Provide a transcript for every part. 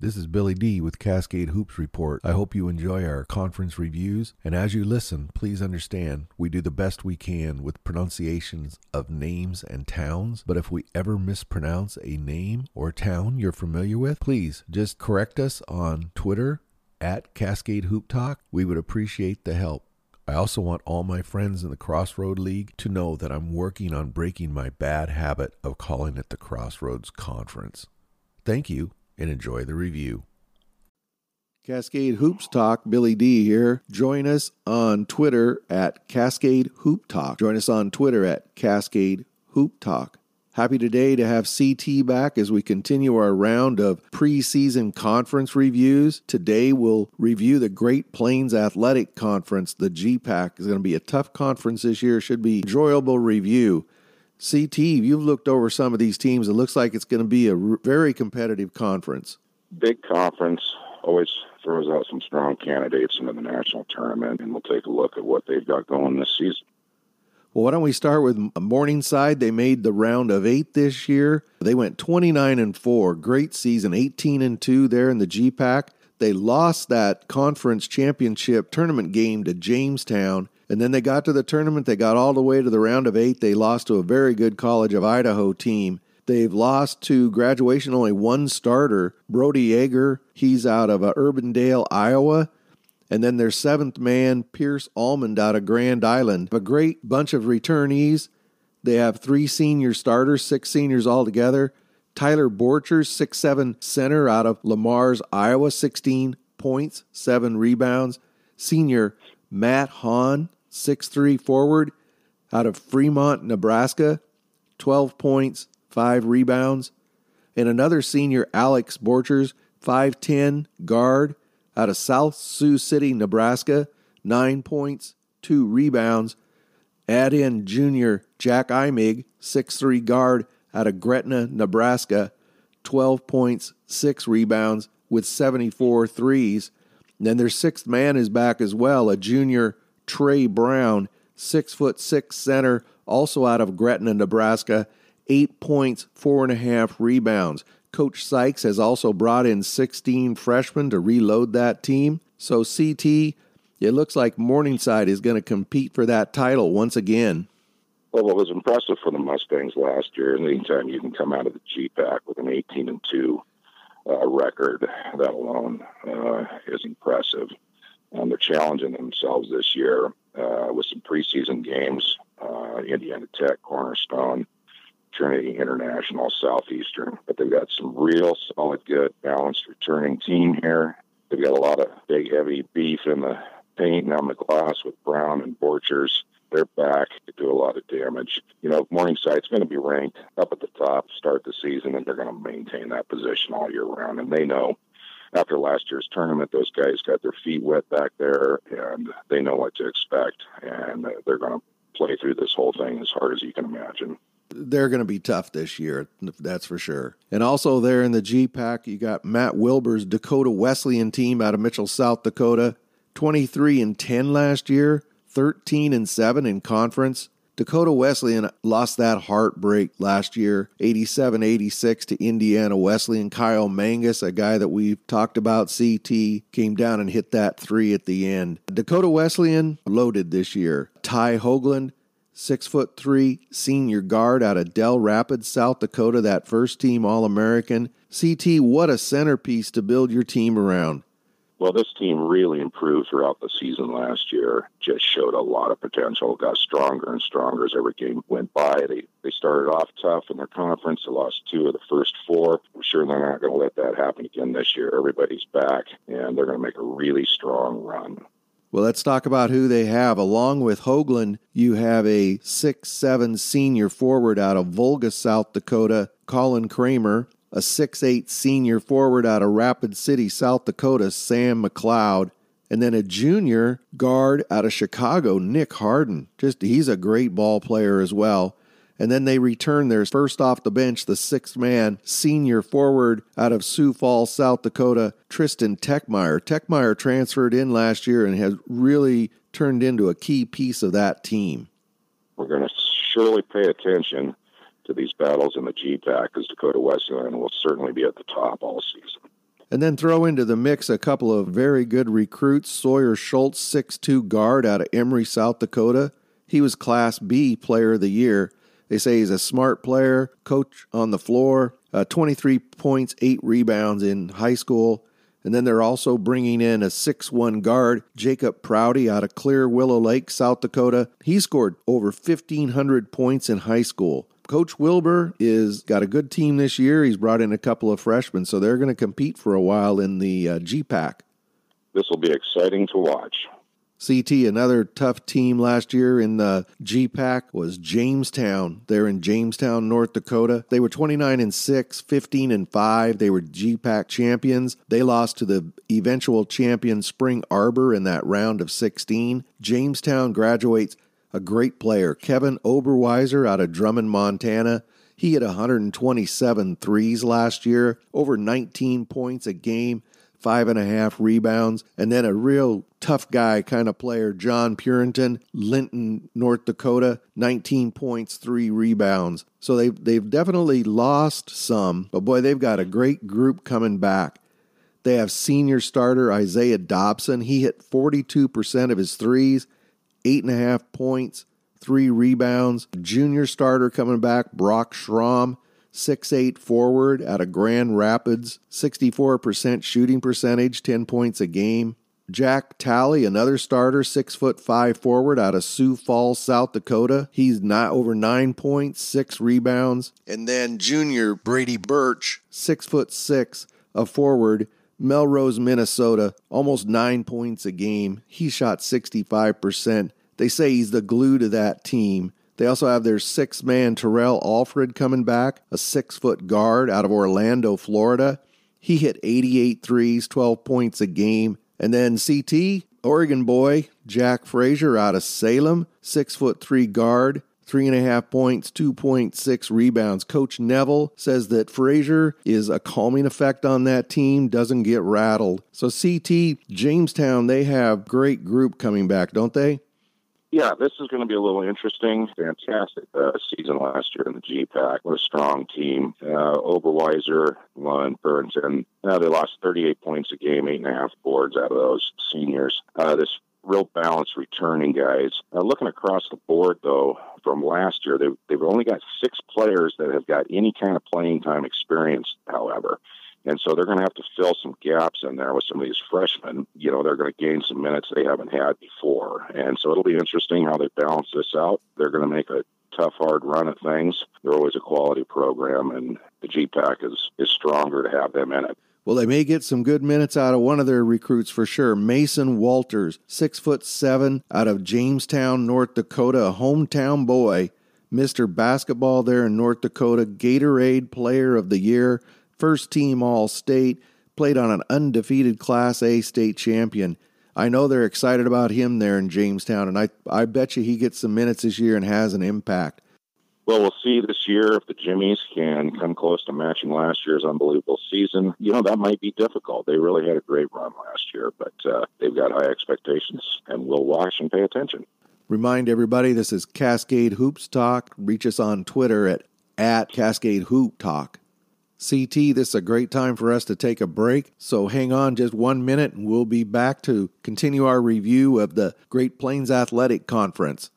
This is Billy D with Cascade Hoops Report. I hope you enjoy our conference reviews, and as you listen, please understand we do the best we can with pronunciations of names and towns. But if we ever mispronounce a name or town you're familiar with, please just correct us on Twitter at Cascade Hoop Talk. We would appreciate the help. I also want all my friends in the Crossroad League to know that I'm working on breaking my bad habit of calling it the Crossroads Conference. Thank you and enjoy the review. Cascade Hoops Talk, Billy D here. Join us on Twitter at Cascade Hoop Talk. Join us on Twitter at Cascade Hoop Talk. Happy today to have CT back as we continue our round of preseason conference reviews. Today we'll review the Great Plains Athletic Conference. The GPAC is going to be a tough conference this year. Should be enjoyable review. CT, you've looked over some of these teams. It looks like it's going to be a very competitive conference. Big conference always throws out some strong candidates into the national tournament, and we'll take a look at what they've got going this season. Well, why don't we start with Morningside? They made the round of eight this year. They went 29 and four. Great season, 18 and two there in the GPAC. They lost that conference championship tournament game to Jamestown and then they got to the tournament. They got all the way to the round of eight. They lost to a very good College of Idaho team. They've lost to graduation only one starter, Brody Yeager. He's out of uh, Urbandale, Iowa. And then their seventh man, Pierce Almond out of Grand Island. A great bunch of returnees. They have three senior starters, six seniors altogether. Tyler Borchers, six-seven center out of Le Mars, Iowa, 16 points, seven rebounds. Senior Matt Hahn, six-three forward out of Fremont, Nebraska, 12 points, 5 rebounds. And another senior, Alex Borchers, 5'10 guard out of South Sioux City, Nebraska, 9 points, 2 rebounds. Add in junior Jack Imig, 6'3 guard out of Gretna, Nebraska, 12 points, 6 rebounds with 74 threes. And then their sixth man is back as well, a junior Trey Brown, six foot six center, also out of Gretna, Nebraska, eight points, four and a half rebounds. Coach Sykes has also brought in 16 freshmen to reload that team. So, CT, it looks like Morningside is going to compete for that title once again. Well, what was impressive for the Mustangs last year, and anytime you can come out of the GPAC with an 18 and 2 uh, record, that alone uh, is impressive. Um, they're challenging themselves this year uh, with some preseason games. Uh, Indiana Tech, Cornerstone, Trinity International, Southeastern. But they've got some real solid, good, balanced returning team here. They've got a lot of big, heavy beef in the paint and on the glass with Brown and Borchers. They're back to do a lot of damage. You know, Morningside's going to be ranked up at the top, start the season, and they're going to maintain that position all year round. And they know after last year's tournament, those guys got their feet wet back there, and they know what to expect, and they're going to play through this whole thing as hard as you can imagine. They're going to be tough this year, that's for sure. And also there in the GPAC, you got Matt Wilbur's Dakota Wesleyan team out of Mitchell, South Dakota, 23 and 10 last year, 13 and 7 in conference. Dakota Wesleyan lost that heartbreak last year, 87 86 to Indiana Wesleyan. Kyle Mangus, a guy that we've talked about, CT, came down and hit that three at the end. Dakota Wesleyan loaded this year. Ty Hoagland, six foot three senior guard out of Dell Rapids, South Dakota, that first team All American. CT, what a centerpiece to build your team around. Well, this team really improved throughout the season last year. Just showed a lot of potential. Got stronger and stronger as every game went by. They they started off tough in their conference. They lost two of the first four. I'm sure they're not going to let that happen again this year. Everybody's back, and they're going to make a really strong run. Well, let's talk about who they have. Along with Hoagland, you have a six-seven senior forward out of Volga, South Dakota, Colin Kramer a six-eight senior forward out of Rapid City, South Dakota, Sam McLeod, and then a junior guard out of Chicago, Nick Harden. Just he's a great ball player as well. And then they return their first off the bench, the sixth man, senior forward out of Sioux Falls, South Dakota, Tristan Techmeyer. Techmeyer transferred in last year and has really turned into a key piece of that team. We're going to surely pay attention to these battles in the GPAC because Dakota Wesleyan will certainly be at the top all season. And then throw into the mix a couple of very good recruits Sawyer Schultz, six-two guard out of Emery, South Dakota. He was Class B Player of the Year. They say he's a smart player, coach on the floor, uh, 23 points, 8 rebounds in high school. And then they're also bringing in a 6'1 guard, Jacob Prouty out of Clear Willow Lake, South Dakota. He scored over 1,500 points in high school. Coach Wilbur is got a good team this year. He's brought in a couple of freshmen, so they're going to compete for a while in the uh, GPAC. This will be exciting to watch. CT, another tough team last year in the GPAC was Jamestown. They're in Jamestown, North Dakota. They were 29 and 6, 15 and 5. They were GPAC champions. They lost to the eventual champion Spring Arbor in that round of 16. Jamestown graduates a great player, Kevin Oberweiser out of Drummond, Montana. He had 127 threes last year, over 19 points a game five and a half rebounds, and then a real tough guy kind of player, John Purinton, Linton, North Dakota, 19 points, three rebounds. So they've, they've definitely lost some, but boy, they've got a great group coming back. They have senior starter Isaiah Dobson. He hit 42% of his threes, eight and a half points, three rebounds. Junior starter coming back, Brock Schramm six-eight forward out of Grand Rapids, 64% shooting percentage, 10 points a game. Jack Talley, another starter, six foot five forward out of Sioux Falls, South Dakota. He's not over nine points, six rebounds. And then junior Brady Birch, six foot six, a forward, Melrose, Minnesota, almost nine points a game. He shot 65%. They say he's the glue to that team. They also have their six man Terrell Alfred coming back, a six foot guard out of Orlando, Florida. He hit 88 threes, 12 points a game. And then CT, Oregon boy, Jack Frazier out of Salem, six foot three guard, three and a half points, 2.6 rebounds. Coach Neville says that Frazier is a calming effect on that team, doesn't get rattled. So, CT, Jamestown, they have great group coming back, don't they? Yeah, this is going to be a little interesting. Fantastic uh, season last year in the GPAC. What a strong team. Uh, Oberweiser, Lund, Burrington. Uh, they lost 38 points a game, eight and a half boards out of those seniors. Uh, this real balanced returning guys. Uh, looking across the board, though, from last year, they've, they've only got six players that have got any kind of playing time experience, however. And so they're going to have to fill some gaps in there with some of these freshmen. You know, they're going to gain some minutes they haven't had before. And so it'll be interesting how they balance this out. They're going to make a tough, hard run at things. They're always a quality program, and the GPAC is, is stronger to have them in it. Well, they may get some good minutes out of one of their recruits for sure. Mason Walters, six foot seven, out of Jamestown, North Dakota, a hometown boy. Mr. Basketball there in North Dakota, Gatorade Player of the Year, first team All State, played on an undefeated Class A state champion. I know they're excited about him there in Jamestown, and I, I bet you he gets some minutes this year and has an impact. Well, we'll see this year if the Jimmies can come close to matching last year's unbelievable season. You know, that might be difficult. They really had a great run last year, but uh, they've got high expectations, and we'll watch and pay attention. Remind everybody this is Cascade Hoops Talk. Reach us on Twitter at, at Cascade Hoop Talk. CT, this is a great time for us to take a break. So hang on just one minute and we'll be back to continue our review of the Great Plains Athletic Conference.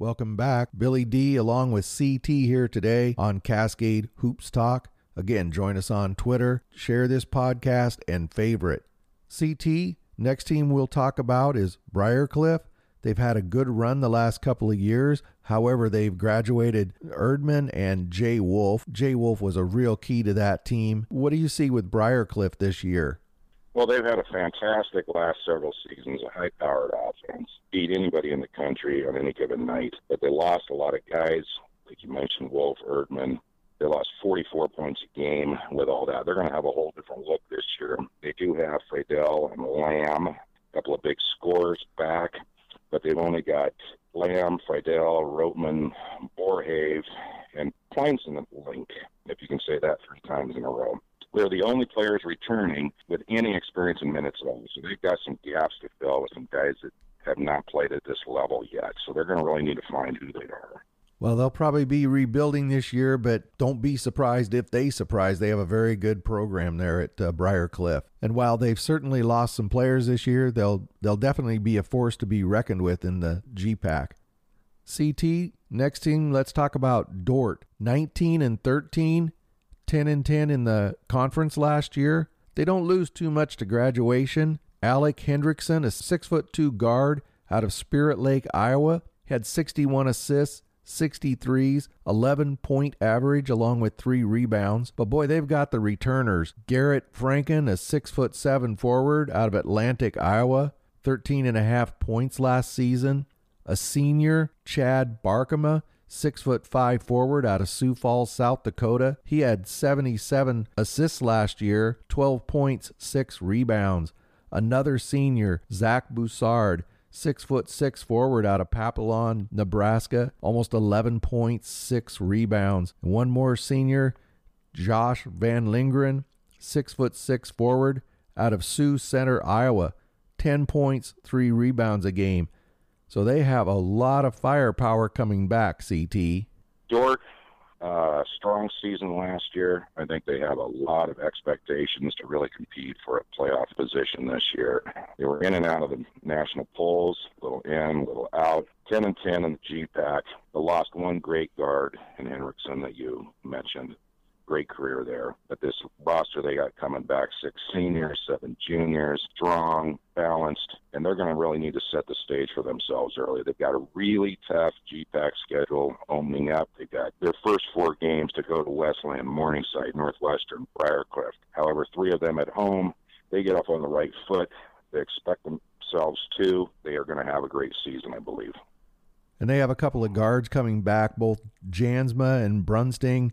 Welcome back. Billy D along with CT here today on Cascade Hoops Talk. Again, join us on Twitter, share this podcast, and favorite. CT, next team we'll talk about is Briar Cliff. They've had a good run the last couple of years. However, they've graduated Erdman and Jay Wolf. Jay Wolf was a real key to that team. What do you see with Briar Cliff this year? Well, they've had a fantastic last several seasons, a high powered offense, beat anybody in the country on any given night. But they lost a lot of guys, like you mentioned, Wolf, Erdman. They lost 44 points a game with all that. They're going to have a whole different look this year. They do have Fradell and Lamb, a couple of big scores back but they've only got Lamb, Friedel, Rotman, Borhave, and the link, if you can say that three times in a row. They're the only players returning with any experience in minutes at all. So they've got some gaps to fill with some guys that have not played at this level yet. So they're going to really need to find who they are. Well, they'll probably be rebuilding this year, but don't be surprised if they surprise. They have a very good program there at uh, Briar Cliff. And while they've certainly lost some players this year, they'll they'll definitely be a force to be reckoned with in the GPAC. CT, next team, let's talk about Dordt. 19 and 13, 10 and 10 in the conference last year. They don't lose too much to graduation. Alec Hendrickson, a six foot two guard out of Spirit Lake, Iowa, had 61 assists, 63s, 11 point average, along with three rebounds. But boy, they've got the returners. Garrett Franken, a six foot seven forward out of Atlantic, Iowa, 13 and a half points last season. A senior, Chad Barkema, six foot five forward out of Sioux Falls, South Dakota. He had 77 assists last year, 12 points, six rebounds. Another senior, Zach Boussard, six foot six forward out of Papillion, Nebraska, almost 11 points, six rebounds. One more senior, Josh Van Lingren, six foot six forward out of Sioux Center, Iowa, 10 points, three rebounds a game. So they have a lot of firepower coming back, CT. Dordt uh, strong season last year. I think they have a lot of expectations to really compete for a playoff position this year. They were in and out of the national polls, little in, little out. 10 and 10 in the GPAC. They lost one great guard in Hendrickson that you mentioned great career there. But this roster they got coming back six seniors, seven juniors, strong, balanced, and they're going to really need to set the stage for themselves early. They've got a really tough GPAC schedule opening up. They've got their first four games to go to Westland, Morningside, Northwestern, Briar Cliff. However, three of them at home. They get off on the right foot. They expect themselves to. They are going to have a great season, I believe. And they have a couple of guards coming back, both Jansma and Brunsting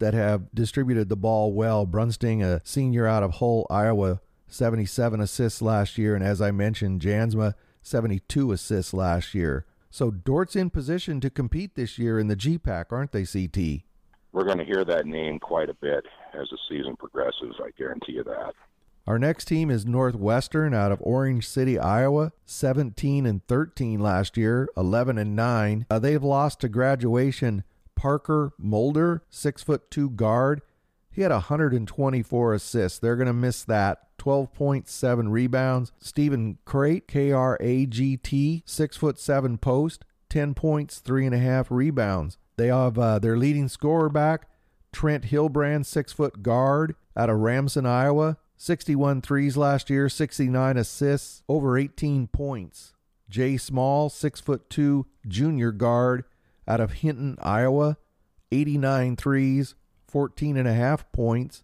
that have distributed the ball well. Brunsting, a senior out of Hull, Iowa, 77 assists last year. And as I mentioned, Jansma, 72 assists last year. So Dordt's in position to compete this year in the GPAC, aren't they, CT? We're going to hear that name quite a bit as the season progresses. I guarantee you that. Our next team is Northwestern out of Orange City, Iowa, 17 and 13 last year, 11 and 9. Uh, they've lost to graduation Parker Mulder, six foot two guard. He had 124 assists. They're going to miss that. 12.7 rebounds. Stephen Kragt, K R A G T, six foot seven post, 10 points, three and a half rebounds. They have uh, their leading scorer back, Trent Hillbrand, six foot guard out of Remsen, Iowa. 61 threes last year, 69 assists, over 18 points. Jay Small, six foot two junior guard out of Hinton, Iowa, 89 threes, 14 and a half points.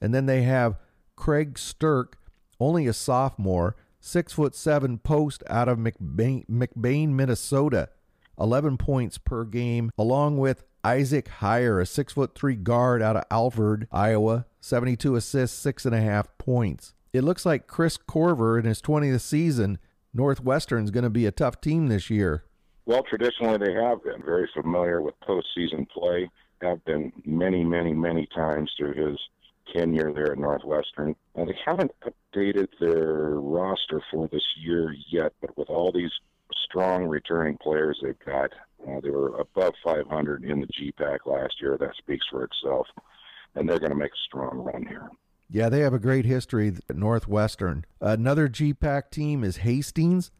And then they have Craig Sturck, only a sophomore, six foot seven post out of McBain, McBain, Minnesota, 11 points per game, along with Isaac Heyer, a six foot three guard out of Alford, Iowa, 72 assists, six and a half points. It looks like Kris Korver in his 20th season, Northwestern's going to be a tough team this year. Well, traditionally they have been very familiar with postseason play. Have been many, many, many times through his tenure there at Northwestern. They haven't updated their roster for this year yet, but with all these strong returning players they've got, uh, they were above 500 in the GPAC last year. That speaks for itself. And they're going to make a strong run here. Yeah, they have a great history at Northwestern. Another GPAC team is Hastings.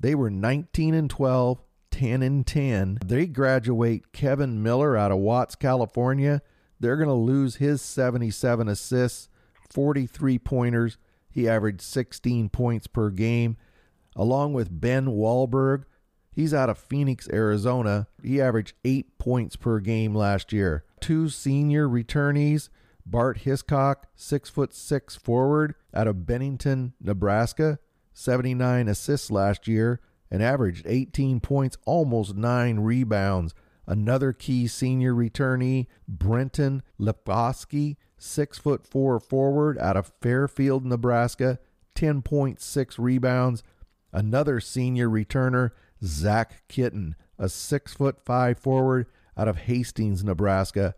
They were 19 and 12, 10 and 10. They graduate Kevin Miller out of Watts, California. They're going to lose his 77 assists, 43 pointers. He averaged 16 points per game, along with Ben Wahlberg. He's out of Phoenix, Arizona. He averaged eight points per game last year. Two senior returnees, Bart Hiscock, six foot six forward out of Bennington, Nebraska, 79 assists last year and averaged 18 points, almost nine rebounds. Another key senior returnee, Brenton Lepkowski, six foot four forward out of Fairfield, Nebraska, 10.6 rebounds. Another senior returner, Zach Kitten, a six foot five forward out of Hastings, Nebraska,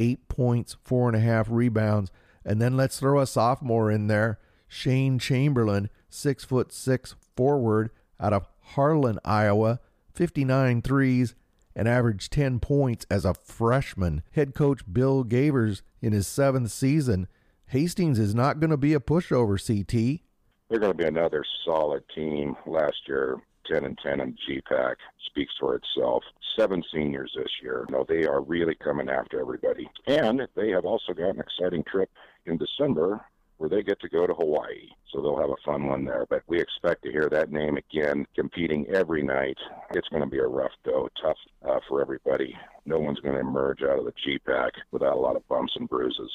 eight points, four and a half rebounds. And then let's throw a sophomore in there, Shane Chamberlain, six foot six forward out of Harlan, Iowa, 59 threes, and averaged 10 points as a freshman. Head coach Bill Gavers in his seventh season. Hastings is not going to be a pushover, CT. They're going to be another solid team. Last year, 10 and 10 in GPAC speaks for itself. Seven seniors this year. No, they are really coming after everybody. And they have also got an exciting trip in December where they get to go to Hawaii. So they'll have a fun one there. But we expect to hear that name again, competing every night. It's going to be a rough go, tough uh, for everybody. No one's going to emerge out of the GPAC without a lot of bumps and bruises.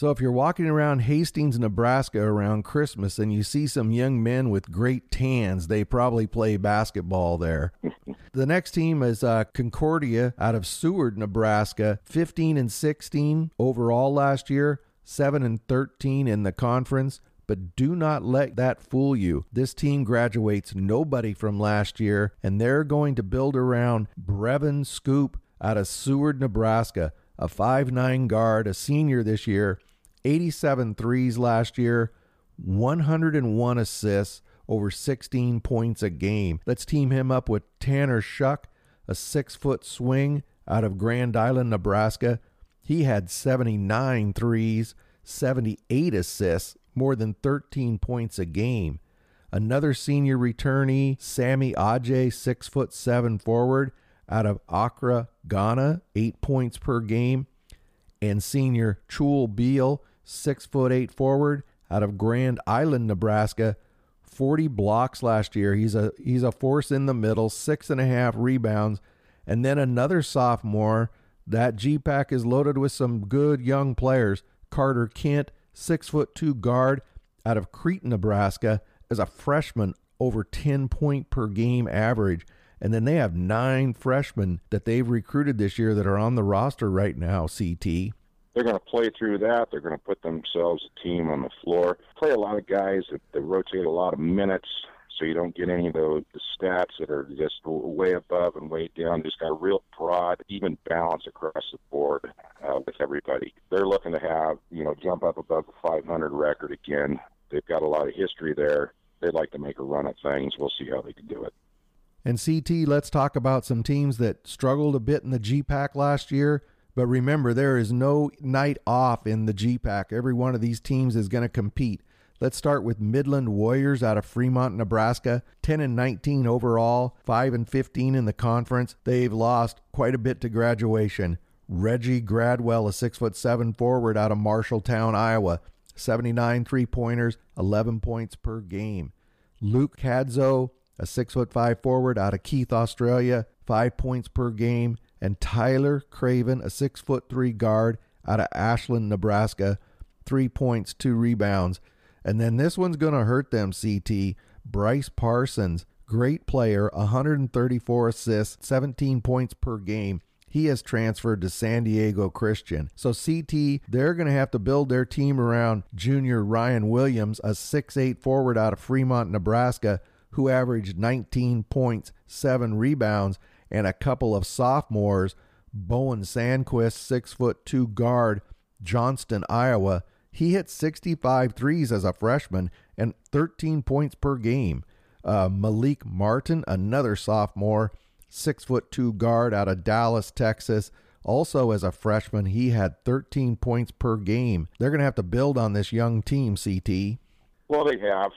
So if you're walking around Hastings, Nebraska around Christmas and you see some young men with great tans, they probably play basketball there. the next team is uh, Concordia out of Seward, Nebraska, 15 and 16 overall last year, 7 and 13 in the conference. But do not let that fool you. This team graduates nobody from last year, and they're going to build around Brevin Scoop out of Seward, Nebraska a five-nine guard, a senior this year, 87 threes last year, 101 assists, over 16 points a game. Let's team him up with Tanner Shuck, a six foot swing out of Grand Island, Nebraska. He had 79 threes, 78 assists, more than 13 points a game. Another senior returnee, Sammy Ajay, six foot seven forward, out of Accra, Ghana, eight points per game. And senior Chul Beal, six foot eight forward, out of Grand Island, Nebraska, 40 blocks last year. He's a he's a force in the middle, six and a half rebounds, and then another sophomore. That GPAC is loaded with some good young players. Carter Kent, six foot two guard out of Crete, Nebraska, as a freshman, over 10 point per game average. And then they have nine freshmen that they've recruited this year that are on the roster right now, CT. They're going to play through that. They're going to put themselves a team on the floor. Play a lot of guys that, that rotate a lot of minutes so you don't get any of those the stats that are just way above and way down. Just got a real broad, even balance across the board uh, with everybody. They're looking to have, you know, jump up above the 500 record again. They've got a lot of history there. They'd like to make a run at things. We'll see how they can do it. And CT, let's talk about some teams that struggled a bit in the GPAC last year. But remember, there is no night off in the GPAC. Every one of these teams is going to compete. Let's start with Midland Warriors out of Fremont, Nebraska. 10 and 19 overall, 5 and 15 in the conference. They've lost quite a bit to graduation. Reggie Gradwell, a six foot seven forward out of Marshalltown, Iowa. 79 three pointers, 11 points per game. Luke Cadzo, a six foot five forward out of Keith, Australia, five points per game, and Tyler Craven, a six foot three guard out of Ashland, Nebraska, three points, two rebounds. And then this one's going to hurt them, CT. Bryce Parsons, great player, 134 assists, 17 points per game. He has transferred to San Diego Christian. So CT, they're going to have to build their team around junior Ryan Williams, a six-eight forward out of Fremont, Nebraska, who averaged 19 points, seven rebounds, and a couple of sophomores. Bowen Sandquist, six foot two guard, Johnston, Iowa. He hit 65 threes as a freshman and 13 points per game. Uh, Malik Martin, another sophomore, six foot two guard out of Dallas, Texas. Also, as a freshman, he had 13 points per game. They're going to have to build on this young team, CT. Well, they have.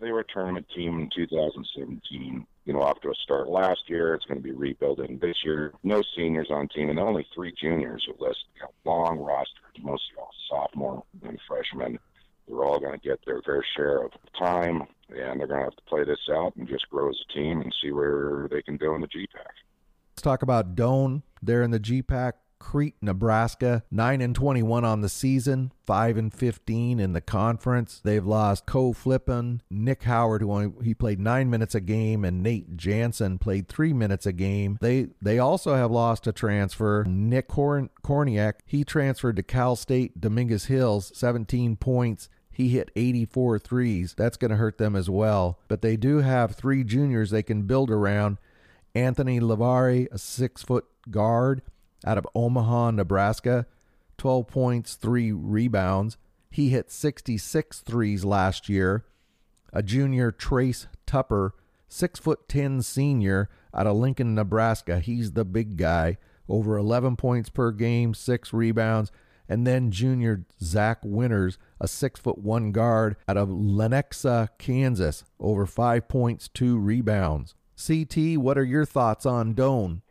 They were a tournament team in 2017. You know, off to a start last year. It's going to be rebuilding this year. No seniors on team, and only three juniors who list you know, long roster. Mostly all sophomore and freshmen. They're all going to get their fair share of time, and they're going to have to play this out and just grow as a team and see where they can go in the GPAC. Let's talk about Doane. They're in the GPAC Crete, Nebraska, 9 and 21 on the season, 5 and 15 in the conference. They've lost Cole Flippen, Nick Howard who only, he played 9 minutes a game and Nate Jansen played 3 minutes a game. They they also have lost a transfer, Nick Korn, Korniak. He transferred to Cal State Dominguez Hills, 17 points. He hit 84 threes. That's going to hurt them as well. But they do have three juniors they can build around. Anthony Lavari, a six foot guard out of Omaha, Nebraska, 12 points, 3 rebounds. He hit 66 threes last year. A junior, Trace Tupper, Six foot ten senior out of Lincoln, Nebraska. He's the big guy. Over 11 points per game, six rebounds. And then junior Zach Winters, a six foot one guard out of Lenexa, Kansas. Over five points, two rebounds. CT, what are your thoughts on Doane?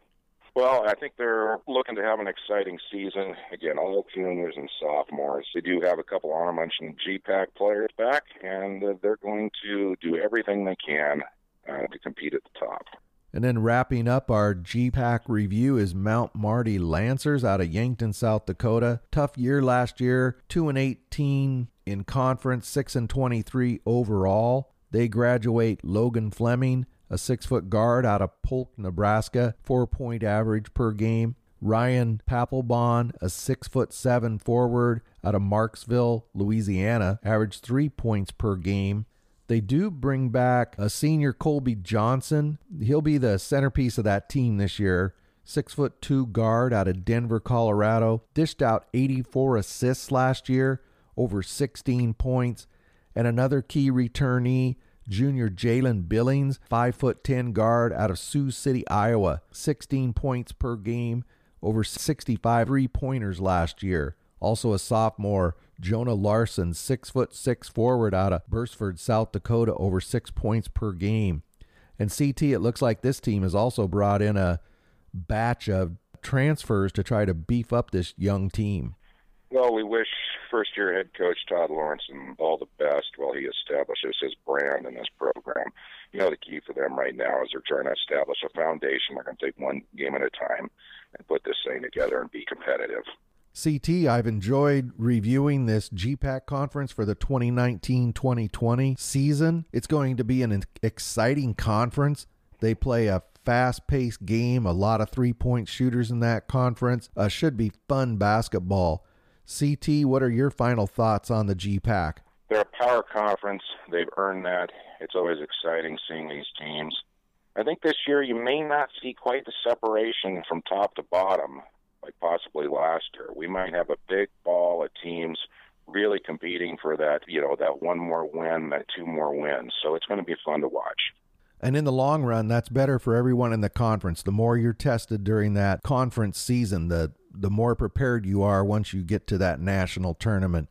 Well, I think they're looking to have an exciting season. Again, all juniors and sophomores. They do have a couple mention GPAC players back, and uh, they're going to do everything they can uh, to compete at the top. And then wrapping up our GPAC review is Mount Marty Lancers out of Yankton, South Dakota. Tough year last year, 2 and 18 in conference, 6 and 23 overall. They graduate Logan Fleming, a six foot guard out of Polk, Nebraska, four point average per game. Ryan Papelbon, a six foot seven forward out of Marksville, Louisiana, averaged three points per game. They do bring back a senior Colby Johnson. He'll be the centerpiece of that team this year. Six foot two guard out of Denver, Colorado. Dished out 84 assists last year, over 16 points. And another key returnee, Junior Jalen Billings, 5 foot 10 guard out of Sioux City, Iowa, 16 points per game, over 65 three pointers last year. Also a sophomore, Jonah Larson, 6 foot 6 forward out of Beresford, South Dakota, over 6 points per game. And CT, it looks like this team has also brought in a batch of transfers to try to beef up this young team. Well, we wish first year head coach Todd Lawrenson all the best while he establishes his brand in this program. You know, the key for them right now is they're trying to establish a foundation. They're going to take one game at a time and put this thing together and be competitive. CT, I've enjoyed reviewing this GPAC conference for the 2019 2020 season. It's going to be an exciting conference. They play a fast paced game, a lot of three point shooters in that conference. Uh, should be fun basketball. CT, what are your final thoughts on the GPAC? They're a power conference. They've earned that. It's always exciting seeing these teams. I think this year you may not see quite the separation from top to bottom like possibly last year. We might have a big ball of teams really competing for that, you know, that one more win, that two more wins. So it's going to be fun to watch. And in the long run, that's better for everyone in the conference. The more you're tested during that conference season, the the more prepared you are once you get to that national tournament.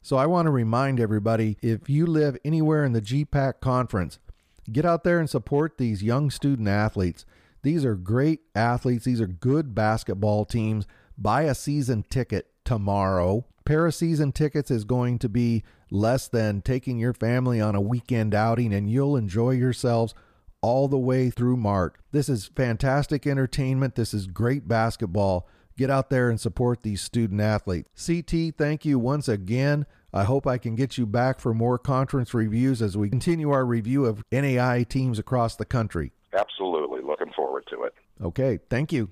So I want to remind everybody if you live anywhere in the GPAC conference, get out there and support these young student athletes. These are great athletes. These are good basketball teams. Buy a season ticket tomorrow. Pair of season tickets is going to be less than taking your family on a weekend outing, and you'll enjoy yourselves all the way through March. This is fantastic entertainment. This is great basketball. Get out there and support these student athletes. CT, thank you once again. I hope I can get you back for more conference reviews as we continue our review of NAI teams across the country. Absolutely. Looking forward to it. Okay. Thank you.